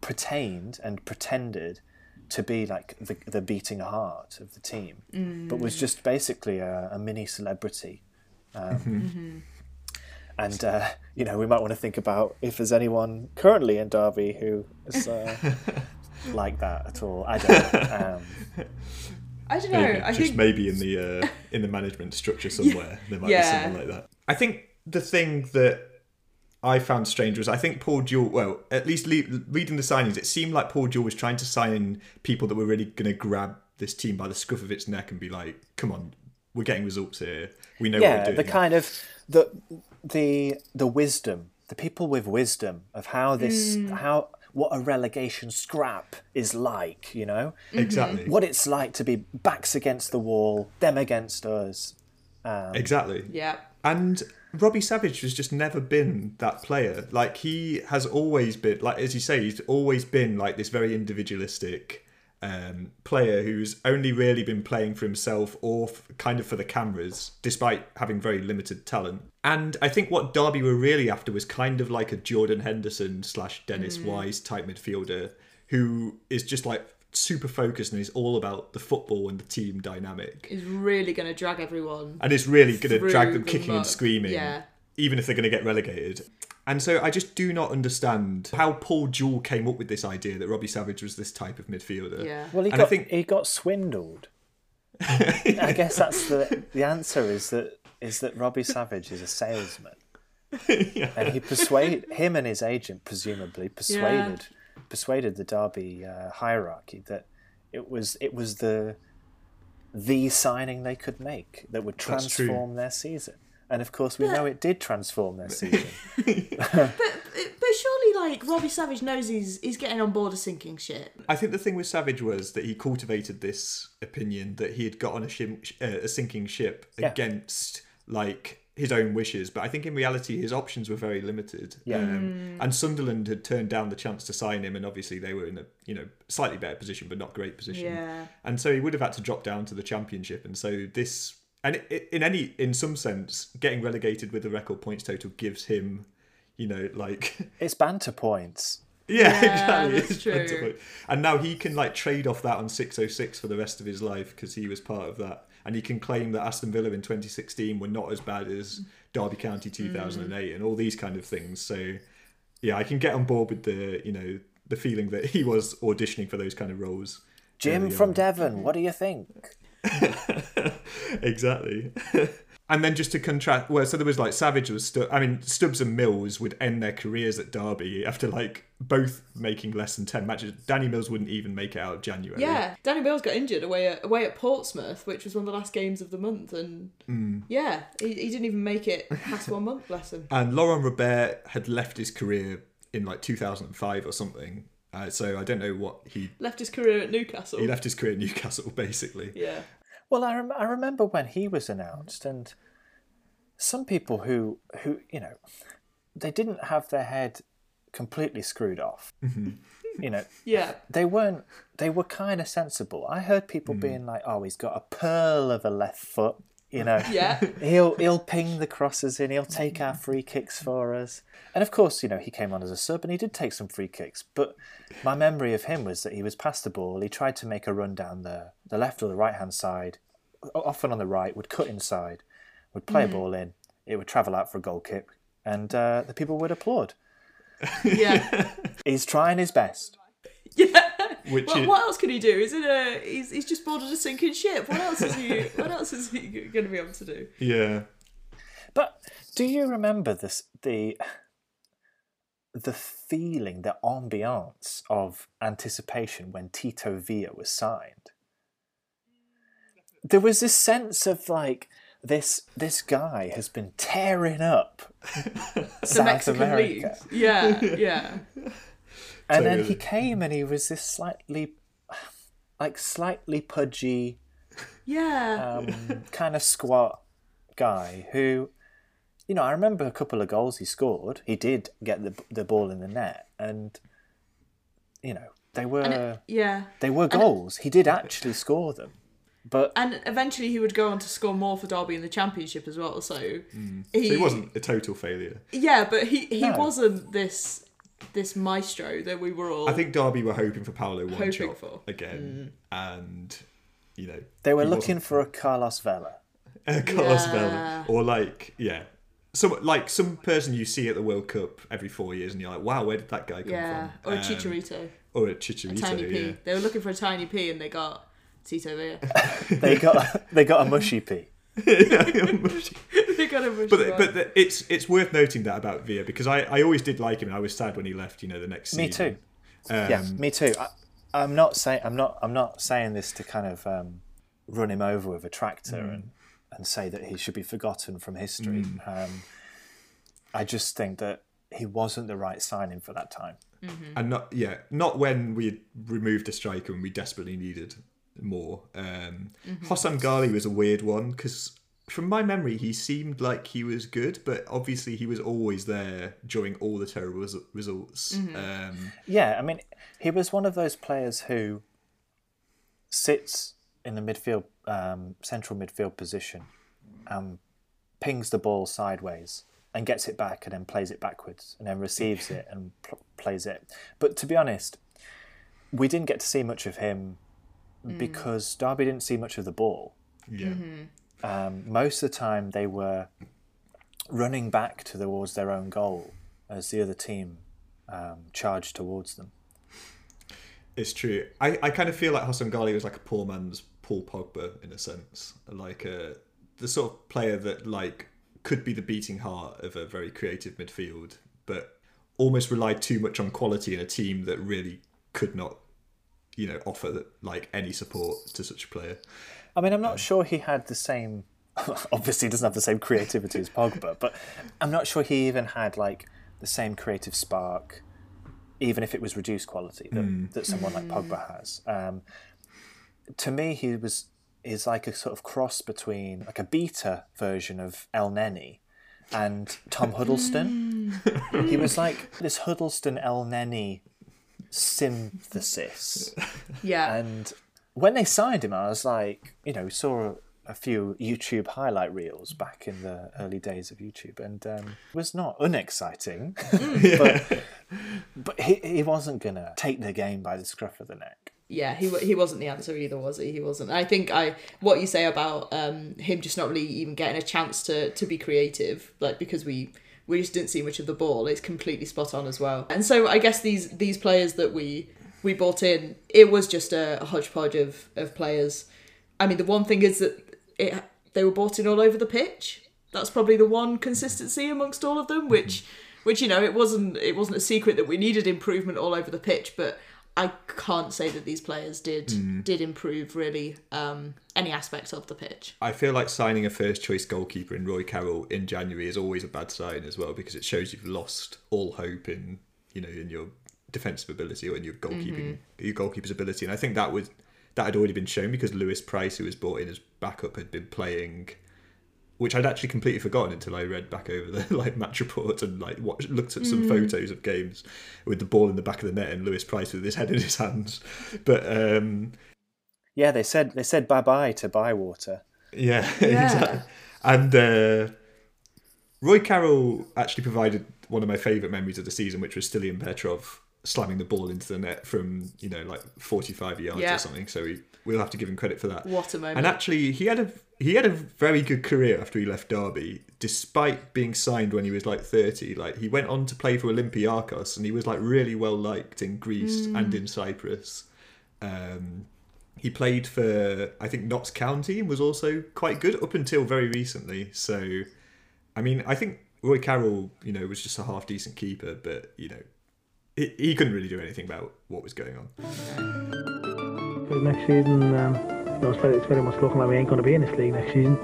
G: pertained and pretended to be like the, the beating heart of the team, but was
L: Mm.
G: just basically a, a mini celebrity. Um,
L: Mhm.
G: And uh, you know, we might want to think about if there's anyone currently in Derby who is uh, [LAUGHS] like that at all. I don't. Um,
E: I don't know.
F: Maybe,
E: I
F: just
E: think
F: maybe in the uh, in the management structure somewhere [LAUGHS] there might
E: Yeah.
F: be someone like that. I think the thing that I found strange was I think Paul Jewell. Well, at least le- reading the signings, it seemed like Paul Jewell was trying to sign people that were really going to grab this team by the scruff of its neck and be like, "Come on, we're getting results here. We know what
G: yeah,
F: we're doing."
G: the kind of the the the wisdom, the people with wisdom of how this
F: Mm.
G: how what a relegation scrap is like, you know,
F: Exactly.
G: what it's like to be backs against the wall, them against us. Um,
F: Exactly.
E: Yeah.
F: And Robbie Savage has just never been that player. Like he has always been, like as you say, he's always been like this very individualistic um, player who's only really been playing for himself or f- kind of for the cameras, despite having very limited talent. And I think what Derby were really after was kind of like a Jordan Henderson slash Dennis
E: Mm.
F: Wise type midfielder who is just like super focused and is all about the football and the team dynamic
E: is really going to drag everyone.
F: and it's really going to drag them
E: the
F: kicking and screaming,
E: Yeah.
F: even if they're going to get relegated. And so I just do not understand how Paul Jewell came up with this idea that Robbie Savage was this type of midfielder.
E: Yeah.
G: Well, he
F: and
G: got
F: I think
G: he got swindled. I [LAUGHS] guess that's the the answer is that is that Robbie Savage is a salesman, [LAUGHS] and he persuade him and his agent presumably persuaded persuaded the Derby uh, hierarchy that it was it was the the signing they could make that would transform their season. And of course, we know it did transform their season. [LAUGHS] [LAUGHS]
E: But surely, like Robbie Savage knows he's he's getting on board a sinking ship.
F: I think the thing with Savage was that he cultivated this opinion that he had got on a, shim, uh, a sinking ship
G: Yeah.
F: against like his own wishes. But I think in reality his options were very limited.
G: Yeah.
F: Um, And Sunderland had turned down the chance to sign him, and obviously they were in a you know slightly better position, but not great position.
E: Yeah.
F: And so he would have had to drop down to the Championship, and so this. And i- in any, in some sense, getting relegated with a record points total gives him, you know, like [LAUGHS]
G: it's banter points.
F: Yeah,
E: Yeah,
F: exactly.
E: that's
F: It's
E: true.
F: And now he can like trade off that on 606 for the rest of his life because he was part of that. And he can claim that Aston Villa in 2016 were not as bad as mm. Derby County mm. 2008 and all these kind of things. So yeah, I can get on board with the, you know, the feeling that he was auditioning for those kind of roles.
G: Jim from
F: on.
G: Devon, what do you think? [LAUGHS]
F: exactly. [LAUGHS] and then just to contrast, well, so there was like Savage was Stu- I mean, Stubbs and Mills would end their careers at Derby after like both making less than ten matches. Danny Mills wouldn't even make it out of January.
E: Yeah, Danny Mills got injured away at away at Portsmouth, which was one of the last games of the month, and
F: Mm.
E: yeah, he, he didn't even make it past one month. Bless him.
F: And Laurent Robert had left his career in like 2005 or something. Uh, so I don't know what he
E: Left his career at Newcastle.
F: he left his career at Newcastle [LAUGHS] basically.
E: Yeah.
G: Well, I, rem- I remember when he was announced, and some people who who you know they didn't have their head completely screwed off.
F: Mhm.
G: you know, [LAUGHS]
E: Yeah.
G: they weren't. They were kind of sensible. I heard people being like, "Oh, he's got a pearl of a left foot." You know, [LAUGHS]
E: Yeah.
G: he'll he'll ping the crosses in. He'll take our free kicks for us. And of course, you know, he came on as a sub and he did take some free kicks. But my memory of him was that he was past the ball. He tried to make a run down the the left or the right hand side, often on the right. Would cut inside, would play a
E: Mm.
G: ball in. It would travel out for a goal kick, and uh, the people would applaud. [LAUGHS]
E: Yeah. [LAUGHS]
G: He's trying his best. [LAUGHS]
F: Which
E: What,
F: is-
E: what else can he do? Is it a he's, he's just boarded a sinking ship? What else is he? what else is he going to be able to do?
F: Yeah.
G: But do you remember this the the feeling, the ambiance of anticipation when Tito Villa was signed? There was this sense of like this this guy has been tearing up
E: The [LAUGHS]
G: South
E: Mexican
G: America.
E: league. Yeah, yeah. [LAUGHS]
G: And then he came and he was this slightly like slightly pudgy
E: Yeah.
G: um, kind of squat guy who, you know, I remember a couple of goals he scored. He did get the the ball in the net, and you know they were
E: it- yeah.
G: they were
E: And it-
G: goals. he did actually score them, but
E: And eventually he would go on to score more for Derby in the championship as well. So,
F: So
E: he,
F: he wasn't a total failure.
E: Yeah, but he he
F: No.
E: wasn't this this maestro that we were all.
F: I think Derby were hoping for Paulo one
E: Hoping
F: shot
E: for.
F: again, and you know
G: they were looking
F: wasn't-
G: for a Carlos Vela. [LAUGHS]
F: uh, Carlos
E: Yeah.
F: Vela, or like yeah, some like some person you see at the World Cup every four years, and you're like, wow, where did that guy come
E: yeah,
F: from?
E: or a
F: Um,
E: Chicharito,
F: or a
E: a
F: Chicharito,
E: tiny pea.
F: yeah.
E: They were looking for a tiny pea, and they got Tito Villa. [LAUGHS]
G: They got they got a mushy pea. [LAUGHS]
E: they got a mushy
F: But
E: one.
F: but the, it's it's worth noting that about Villa because I, I always did like him. and I was sad when he left. You know, the next
G: Me
F: season.
G: too.
F: Um,
G: yeah, me too. I, I'm not saying I'm not I'm not saying this to kind of um, run him over with a tractor
F: Mm.
G: and and say that he should be forgotten from history. Um, I just think that he wasn't the right signing for that time.
F: and not yeah, not when we had removed a striker and we desperately needed more. Um,
E: Mhm.
F: Hossam Ghaly was a weird one because from my memory, he seemed like he was good, but obviously he was always there during all the terrible res- results.
E: Mhm.
F: Um,
G: Yeah, I mean, he was one of those players who sits in the midfield, um, central midfield position, and pings the ball sideways and gets it back and then plays it backwards and then receives it and pl- plays it. But to be honest, we didn't get to see much of him
E: Mm.
G: because Derby didn't see much of the ball.
F: Yeah.
E: Mhm.
G: Um, most of the time, they were running back towards their own goal as the other team um, charged towards them.
F: It's true. I, I kind of feel like Hossam Ghaly was like a poor man's Paul Pogba in a sense, like a, the sort of player that like could be the beating heart of a very creative midfield, but almost relied too much on quality in a team that really could not, you know, offer like any support to such a player.
G: I mean, I'm not sure he had the same. [LAUGHS] Obviously, he doesn't have the same creativity as Pogba, but I'm not sure he even had like the same creative spark, even if it was reduced quality that,
F: Mm.
G: that someone like Pogba has. Um, to me, he was is like a sort of cross between like a beta version of Elneny and Tom Huddlestone. he was like this Huddlestone El Neni synthesis. [LAUGHS]
E: Yeah.
G: And when they signed him, I was like, you know, saw a few YouTube highlight reels back in the early days of YouTube, and um, it was not unexciting, [LAUGHS] but [LAUGHS] but he he wasn't gonna take the game by the scruff of the neck.
E: yeah, he he wasn't the answer either, was he? He wasn't. I think I what you say about um, him just not really even getting a chance to to be creative, like because we we just didn't see much of the ball. It's completely spot on as well. And so I guess these these players that we we bought in, it was just a, a hodgepodge of of players. I mean, the one thing is that it they were bought in all over the pitch. That's probably the one consistency amongst all of them, which which you know it wasn't it wasn't a secret that we needed improvement all over the pitch, but I can't say that these players did
F: Mm.
E: did improve really um, any aspect of the pitch.
F: I feel like signing a first choice goalkeeper in Roy Carroll in January is always a bad sign as well because it shows you've lost all hope in you know in your defensive ability or in your goalkeeping your goalkeeper's ability and I think that was that had already been shown because Lewis Price who was brought in as backup had been playing which I'd actually completely forgotten until I read back over the [LAUGHS] like match report and like watched, looked at some
E: Mm.
F: photos of games with the ball in the back of the net and Lewis Price with his head in his hands. But um,
G: Yeah, they said they said bye bye to Bywater.
F: yeah, [LAUGHS]
E: Yeah.
F: exactly. And uh, Roy Carroll actually provided one of my favourite memories of the season, which was Stilian Petrov slamming the ball into the net from you know like 45 yards
E: Yeah.
F: or something. So we, we'll have to give him credit for that.
E: What a moment.
F: And actually, he had a he had a very good career after he left Derby, despite being signed when he was like 30. Like he went on to play for Olympiakos, and he was like really well liked in Greece
E: Mm.
F: and in Cyprus. Um, he played for I think Notts County and was also quite good up until very recently. So, I mean, I think Roy Carroll, you know, was just a half decent keeper, but you know, he, he couldn't really do anything about what was going on.
L: For next season, um, you know, it's, very, it's very much looking like we ain't going to be in this league next season.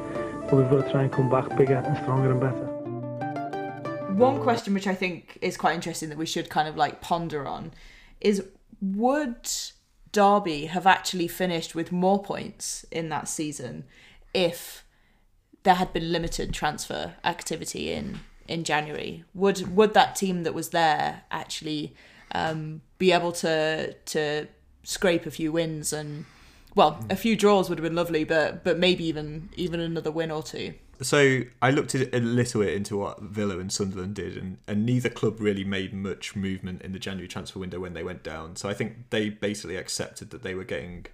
L: But we've got to try and come back bigger and stronger and better.
E: One question which I think is quite interesting that we should kind of like ponder on is would Derby have actually finished with more points in that season if there had been limited transfer activity in in January? Would would that team that was there actually um, be able to to scrape a few wins and well, hmm. a few draws would have been lovely, but but maybe even even another win or two.
F: So I looked a little bit into what Villa and Sunderland did, and, and neither club really made much movement in the January transfer window when they went down. So I think they basically accepted that they were getting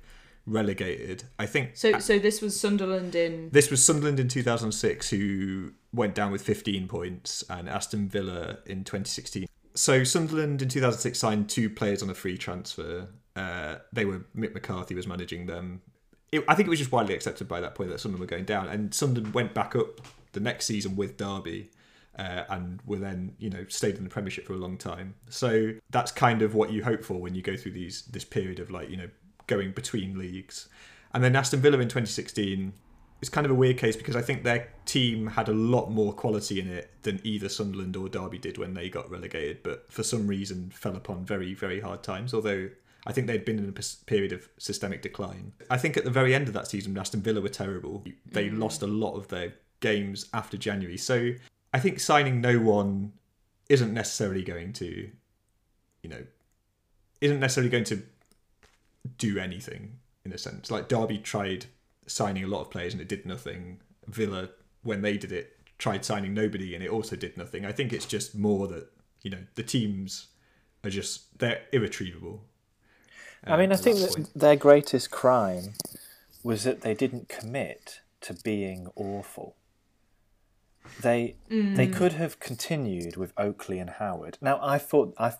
F: relegated. I think
E: So so this was Sunderland in
F: this was Sunderland in 2006 who went down with 15 points, and Aston Villa in 2016. So Sunderland in 2006 signed two players on a free transfer. Uh, they were Mick McCarthy was managing them. It, I think it was just widely accepted by that point that Sunderland were going down, and Sunderland went back up the next season with Derby. Uh, and were then, you know, stayed in the Premiership for a long time. So that's kind of what you hope for when you go through these this period of like, you know, going between leagues. And then Aston Villa in 2016 is kind of a weird case because I think their team had a lot more quality in it than either Sunderland or Derby did when they got relegated, but for some reason fell upon very, very hard times. Although I think they'd been in a period of systemic decline. I think at the very end of that season, Aston Villa were terrible. They
E: Mm.
F: lost a lot of their games after January. So I think signing no one isn't necessarily going to, you know, isn't necessarily going to do anything in a sense. Like Derby tried signing a lot of players and it did nothing. Villa, when they did it, tried signing nobody and it also did nothing. I think it's just more that you know the teams are just they're irretrievable.
G: I mean, I think
F: that
G: their greatest crime was that they didn't commit to being awful. They they
E: Mm.
G: could have continued with Oakley and Howard. Now, I thought I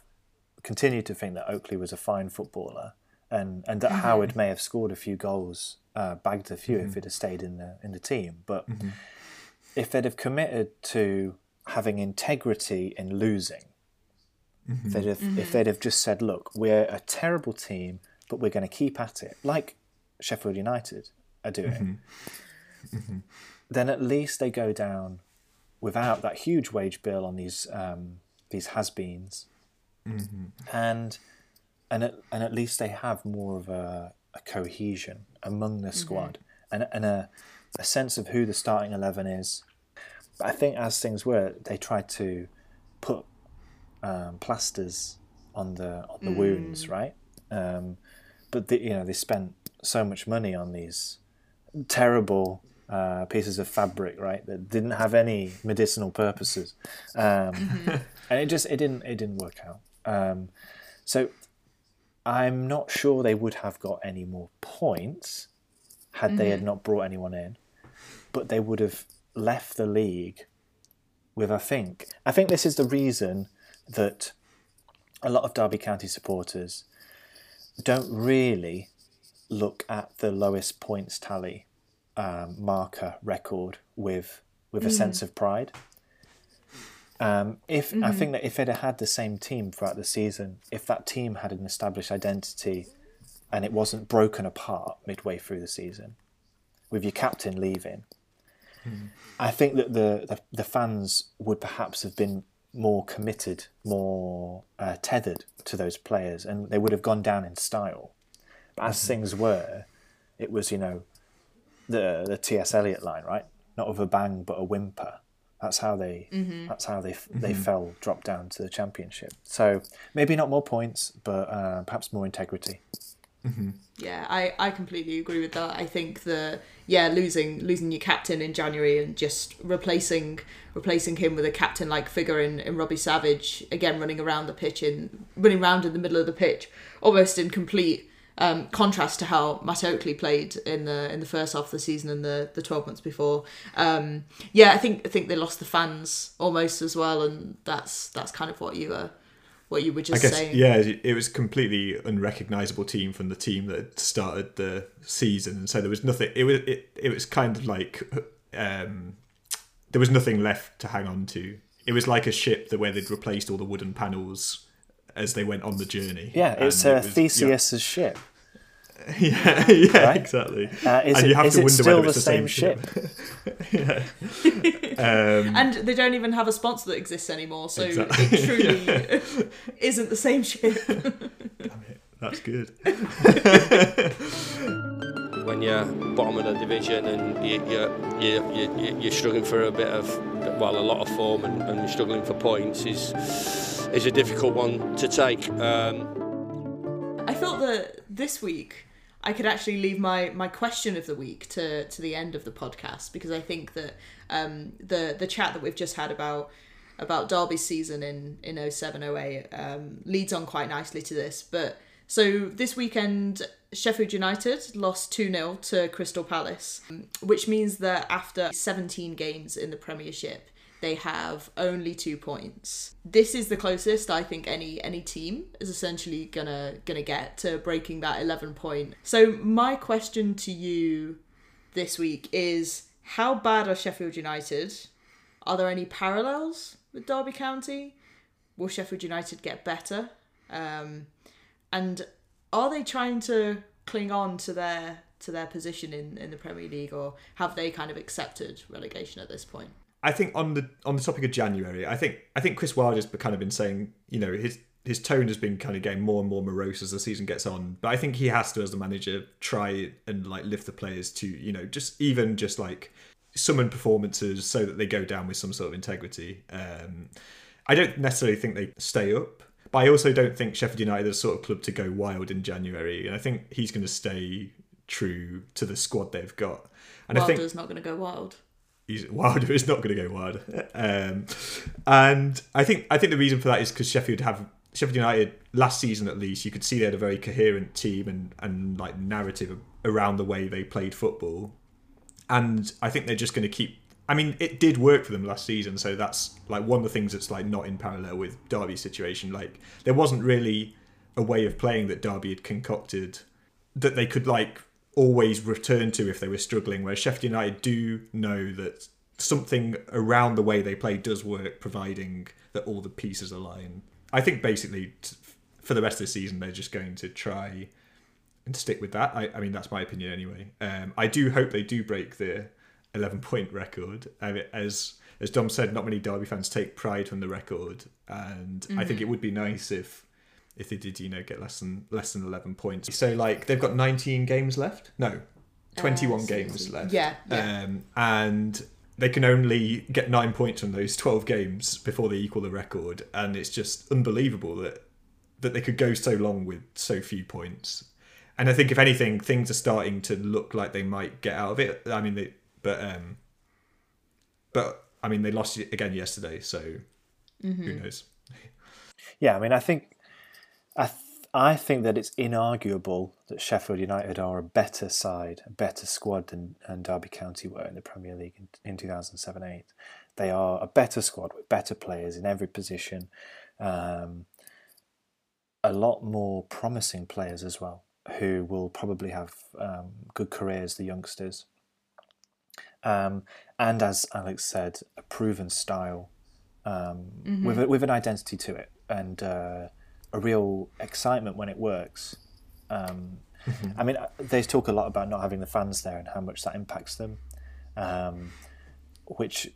G: continued to think that Oakley was a fine footballer, and and that
E: Mhm.
G: Howard may have scored a few goals, uh, bagged a few if
F: Mhm.
G: he'd have stayed in the in the team. But
F: Mhm.
G: if they'd have committed to having integrity in losing,
F: Mhm.
G: they'd have,
E: Mm-hmm.
G: if they'd have just said, "Look, we're a terrible team, but we're going to keep at it," like Sheffield United are doing,
F: Mhm.
G: then at least they go down without that huge wage bill on these um, these has-beens,
F: Mhm.
G: and and at, and at least they have more of a, a cohesion among the squad and and a a sense of who the starting eleven is. But I think as things were, they tried to put um, plasters on the on the wounds, right? Um, but the, you know they spent so much money on these terrible uh, pieces of fabric, right? That didn't have any medicinal purposes, um, and it just it didn't it didn't work out. Um, so I'm not sure they would have got any more points had they had
E: Mhm.
G: not brought anyone in, but they would have left the league with I think I think this is the reason that a lot of Derby County supporters don't really look at the lowest points tally um, marker record with with a
E: Mm.
G: sense of pride. Um, if I
E: Mhm.
G: think that if it had had the same team throughout the season, if that team had an established identity and it wasn't broken apart midway through the season, with your captain leaving, I think that the, the the fans would perhaps have been more committed, more uh, tethered to those players, and they would have gone down in style. But as things were, it was you know the the T.S. Eliot line, right? not with a bang but a whimper. That's how they.
E: Mhm.
G: That's how they they
E: Mhm.
G: fell, dropped down to the championship. So maybe not more points, but uh, perhaps more integrity.
E: Yeah, I, I completely agree with that. I think the yeah losing losing your captain in January and just replacing replacing him with a captain like figure in, in Robbie Savage again running around the pitch in running around in the middle of the pitch almost in complete um, contrast to how Matt Oakley played in the in the first half of the season and the, the twelve months before. Um, yeah, I think I think they lost the fans almost as well, and that's that's kind of what you were what you were just
F: I guess
E: saying.
F: yeah, it was completely unrecognizable team from the team that started the season, and so there was nothing. It was it, it was kind of like um, there was nothing left to hang on to. It was like a ship that where they'd replaced all the wooden panels as they went on the journey.
G: Yeah, it's uh,
F: it was-
G: Theseus's ship. [LAUGHS]
F: Yeah, yeah,
G: Right?
F: exactly.
G: Uh, is
F: and
G: it-
F: you have
G: is
F: to
G: it
F: wonder
G: still
F: whether it's
G: the
F: the same,
G: same
F: ship. [LAUGHS] yeah. Um,
E: and they don't even have a sponsor that exists anymore, so
F: Exactly.
E: it truly [LAUGHS] isn't the same ship.
F: Damn it, that's good.
M: when you're bottom of the division and you, you, you, you, you're struggling for a bit of, well, a lot of form and, and you're struggling for points is is a difficult one to take. Um,
E: I felt that this week I could actually leave my, my question of the week to, to the end of the podcast because I think that um, the the chat that we've just had about about Derby's season in in 07 08 um, leads on quite nicely to this. But so this weekend Sheffield United lost 2-0 to Crystal Palace, which means that after 17 games in the Premiership, they have only two points. This is the closest I think any any team is essentially gonna gonna get to breaking that 11 point. So my question to you this week is how bad are Sheffield United? Are there any parallels with Derby County? Will Sheffield United get better? Um, and are they trying to cling on to their to their position in, in the Premier League or have they kind of accepted relegation at this point?
F: I think on the on the topic of January, I think I think Chris Wilder's kind of been saying, you know, his his tone has been kind of getting more and more morose as the season gets on. But I think he has to, as the manager, try and like lift the players to, you know, just even just like summon performances so that they go down with some sort of integrity. Um, I don't necessarily think they stay up, but I also don't think Sheffield United is the sort of club to go wild in January. And I think he's going to stay true to the squad they've got. And I think
E: Wilder's not going to go wild.
F: He's Wilder is not going to go wild. Um, and I think I think the reason for that is because Sheffield have Sheffield United last season at least you could see they had a very coherent team and and like narrative around the way they played football. And I think they're just going to keep. I mean, it did work for them last season, so that's like one of the things that's like not in parallel with Derby's situation. Like there wasn't really a way of playing that Derby had concocted that they could like always return to if they were struggling. Whereas Sheffield United do know that something around the way they play does work, providing that all the pieces align. I think basically t- for the rest of the season they're just going to try and stick with that. I, I mean that's my opinion anyway. Um, I do hope they do break the 11 point record. I mean, as as Dom said, not many Derby fans take pride from the record, and I think
E: Mhm.
F: it would be nice if if they did, you know, get less than less than 11 points. So like they've got 19 games left. No, 21
E: Uh,
F: games left.
E: Yeah, yeah.
F: Um, and they can only get nine points from those 12 games before they equal the record, and it's just unbelievable that that they could go so long with so few points. And I think if anything, things are starting to look like they might get out of it. I mean, they but um, but I mean they lost again yesterday, so who
G: Mhm.
F: knows?
G: Yeah, I mean, I think, I th- I think that it's inarguable that Sheffield United are a better side, a better squad than, than Derby County were in the Premier League in, in 2007-8. They are a better squad with better players in every position, um, a lot more promising players as well, who will probably have um, good careers, the youngsters. Um, and as Alex said, a proven style um,
E: Mhm.
G: with a, with an identity to it and uh, a real excitement when it works. Um, I mean, they talk a lot about not having the fans there and how much that impacts them, um, which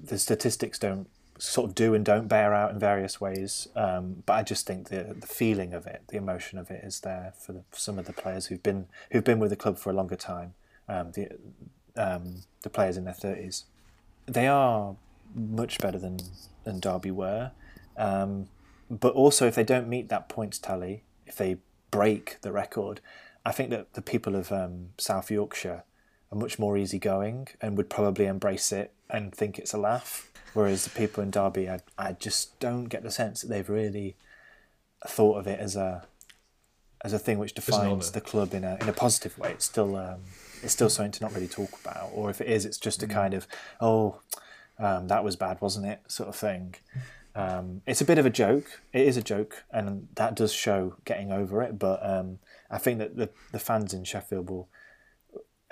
G: the statistics don't sort of do and don't bear out in various ways. Um, but I just think the the feeling of it, the emotion of it, is there for, the, for some of the players who've been who've been with the club for a longer time. Um, the um, the players in their thirties. They are much better than than Derby were, um, but also if they don't meet that points tally, if they break the record, I think that the people of um, South Yorkshire are much more easygoing and would probably embrace it and think it's a laugh. Whereas the people in Derby, I, I just don't get the sense that they've really thought of it as a as a thing which defines the club in a in a positive way. It's still um, it's still something to not really talk about, or if it is, it's just a kind of oh um, that was bad, wasn't it, sort of thing. Um, it's a bit of a joke. It is a joke, and that does show getting over it. But um, I think that the the fans in Sheffield will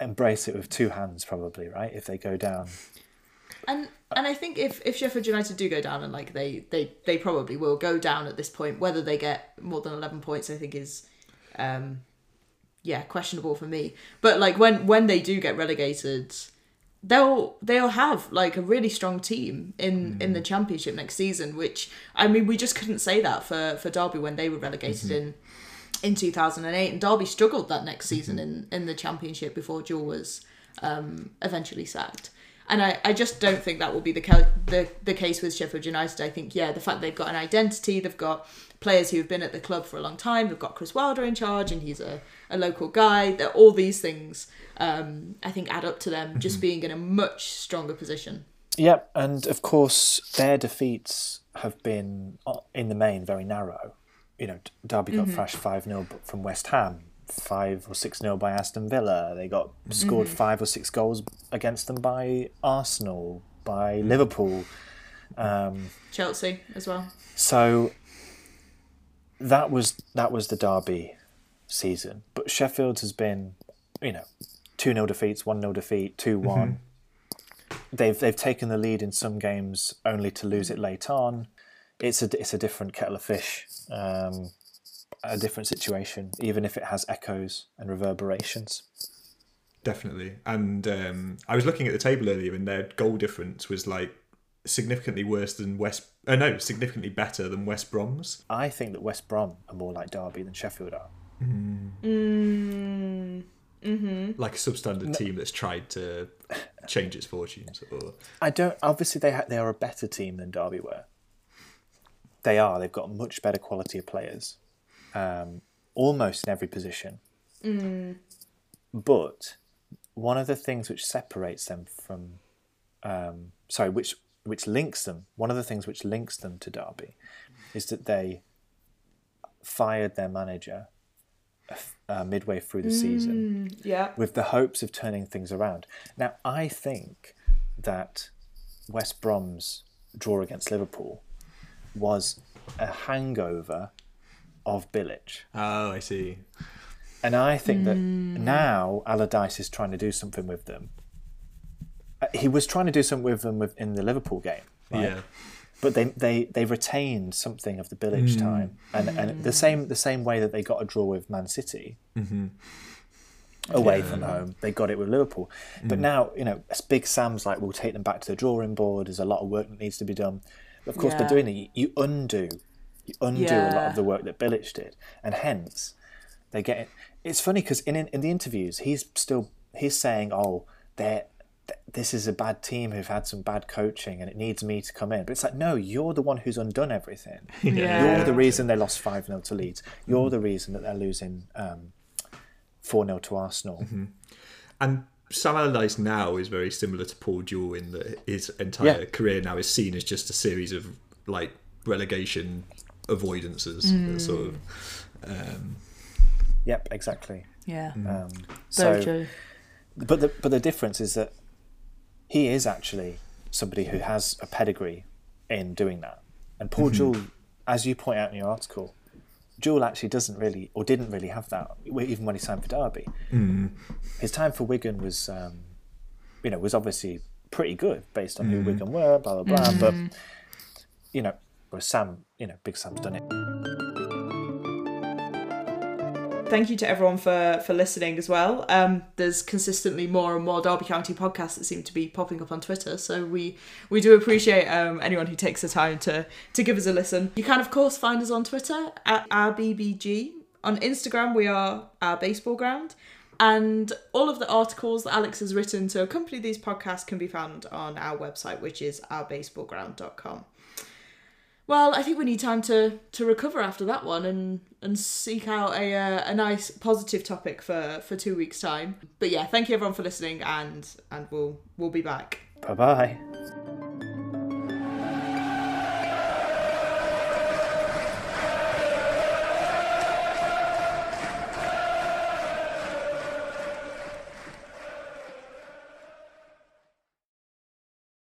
G: embrace it with two hands, probably, right? If they go down.
E: And and I think if, if Sheffield United do go down and like they, they they probably will go down at this point, whether they get more than eleven points, I think is um yeah, questionable for me. But like when when they do get relegated, they'll they'll have like a really strong team in in the mm. championship next season, which I mean we just couldn't say that for for Derby when they were relegated mm-hmm. in in 2008 and Derby struggled that next mm-hmm. season in in the championship before Jewell was um eventually sacked. And I, I just don't think that will be the, the the case with Sheffield United. I think yeah, the fact they've got an identity, they've got players who have been at the club for a long time. They've got Chris Wilder in charge, and he's a, a local guy. That all these things, um, I think, add up to them just being in a much stronger position.
G: Yep, and of course their defeats have been uh, in the main very narrow. You know, Derby got
E: Mhm.
G: thrashed five 0 from West Ham, five or six 0 by Aston Villa. They got scored
E: Mhm.
G: five or six goals against them by Arsenal, by Liverpool. Um,
E: Chelsea as well.
G: so that was that was the Derby season. But Sheffield has been, you know, two 0 defeats, one 0 defeat, two one. They've they've taken the lead in some games only to lose it late on. It's a it's a different kettle of fish, um, a different situation, even if it has echoes and reverberations.
F: Definitely. And um, I was looking at the table earlier, and their goal difference was like significantly worse than West. Uh, no, significantly better than West Brom's.
G: I think that West Brom are more like Derby than Sheffield are.
E: Mm, mm-hmm.
F: Like a substandard team that's tried to change its fortunes. Or
G: I don't. Obviously, they ha- they are a better team than Derby were. They are. They've got much better quality of players, um, almost in every position.
E: Mm.
G: But one of the things which separates them from, um, sorry, which which links them. One of the things which links them to Derby, is that they fired their manager uh, midway through the season
E: Mm, yeah.
G: with the hopes of turning things around. Now, I think that West Brom's draw against Liverpool was a hangover of Bilic.
F: oh, I see.
G: And I think that
E: Mm.
G: now Allardyce is trying to do something with them. Uh, He was trying to do something with them with, in the Liverpool game. right?
F: Yeah.
G: But they, they, they retained something of the Bilic
F: Mm.
G: time, and, and the same the same way that they got a draw with Man City,
F: Mhm.
G: away
F: Yeah.
G: from home. They got it with Liverpool. But
F: Mm.
G: now, you know, as Big Sam's like, we'll take them back to the drawing board. There's a lot of work that needs to be done. But of course, by
E: Yeah.
G: doing it, you, you undo, you undo a lot of the work that Bilic did, and hence they get it. It's funny because in, in the interviews, he's still he's saying, "Oh, they're." th- This is a bad team who've had some bad coaching, and it needs me to come in. But it's like, no, you're the one who's undone everything. [LAUGHS]
E: Yeah.
G: You're the reason they lost five 0 to Leeds. You're the reason that they're losing um, four 0 to Arsenal.
F: And Sam Allardyce now is very similar to Paul Jewell in that his entire
G: Yeah.
F: career now is seen as just a series of like relegation avoidances,
E: Mm.
F: sort of. Um,
G: Yep, exactly.
E: Yeah.
G: Um, so,
E: true.
G: but the but the difference is that he is actually somebody who has a pedigree in doing that. And Paul
F: Mhm.
G: Jewell, as you point out in your article, Jewell actually doesn't really or didn't really have that even when he signed for Derby.
F: Mm.
G: His time for Wigan was, um, you know, was obviously pretty good based on who
F: Mhm.
G: Wigan were, blah blah blah. But
E: Mhm.
G: you know, whereas Sam, you know, Big Sam's done it.
E: Thank you to everyone for for listening as well. Um, there's consistently more and more Derby County podcasts that seem to be popping up on Twitter, so we we do appreciate um, anyone who takes the time to to give us a listen. You can of course find us on Twitter at rbbg. On Instagram we are our baseball ground, And all of the articles that Alex has written to accompany these podcasts can be found on our website, which is ourbaseballground.com. Well, I think we need time to, to recover after that one and, and seek out a, uh, a nice positive topic for, for two weeks' time. But yeah, thank you everyone for listening and and we'll we'll be back.
G: Bye bye.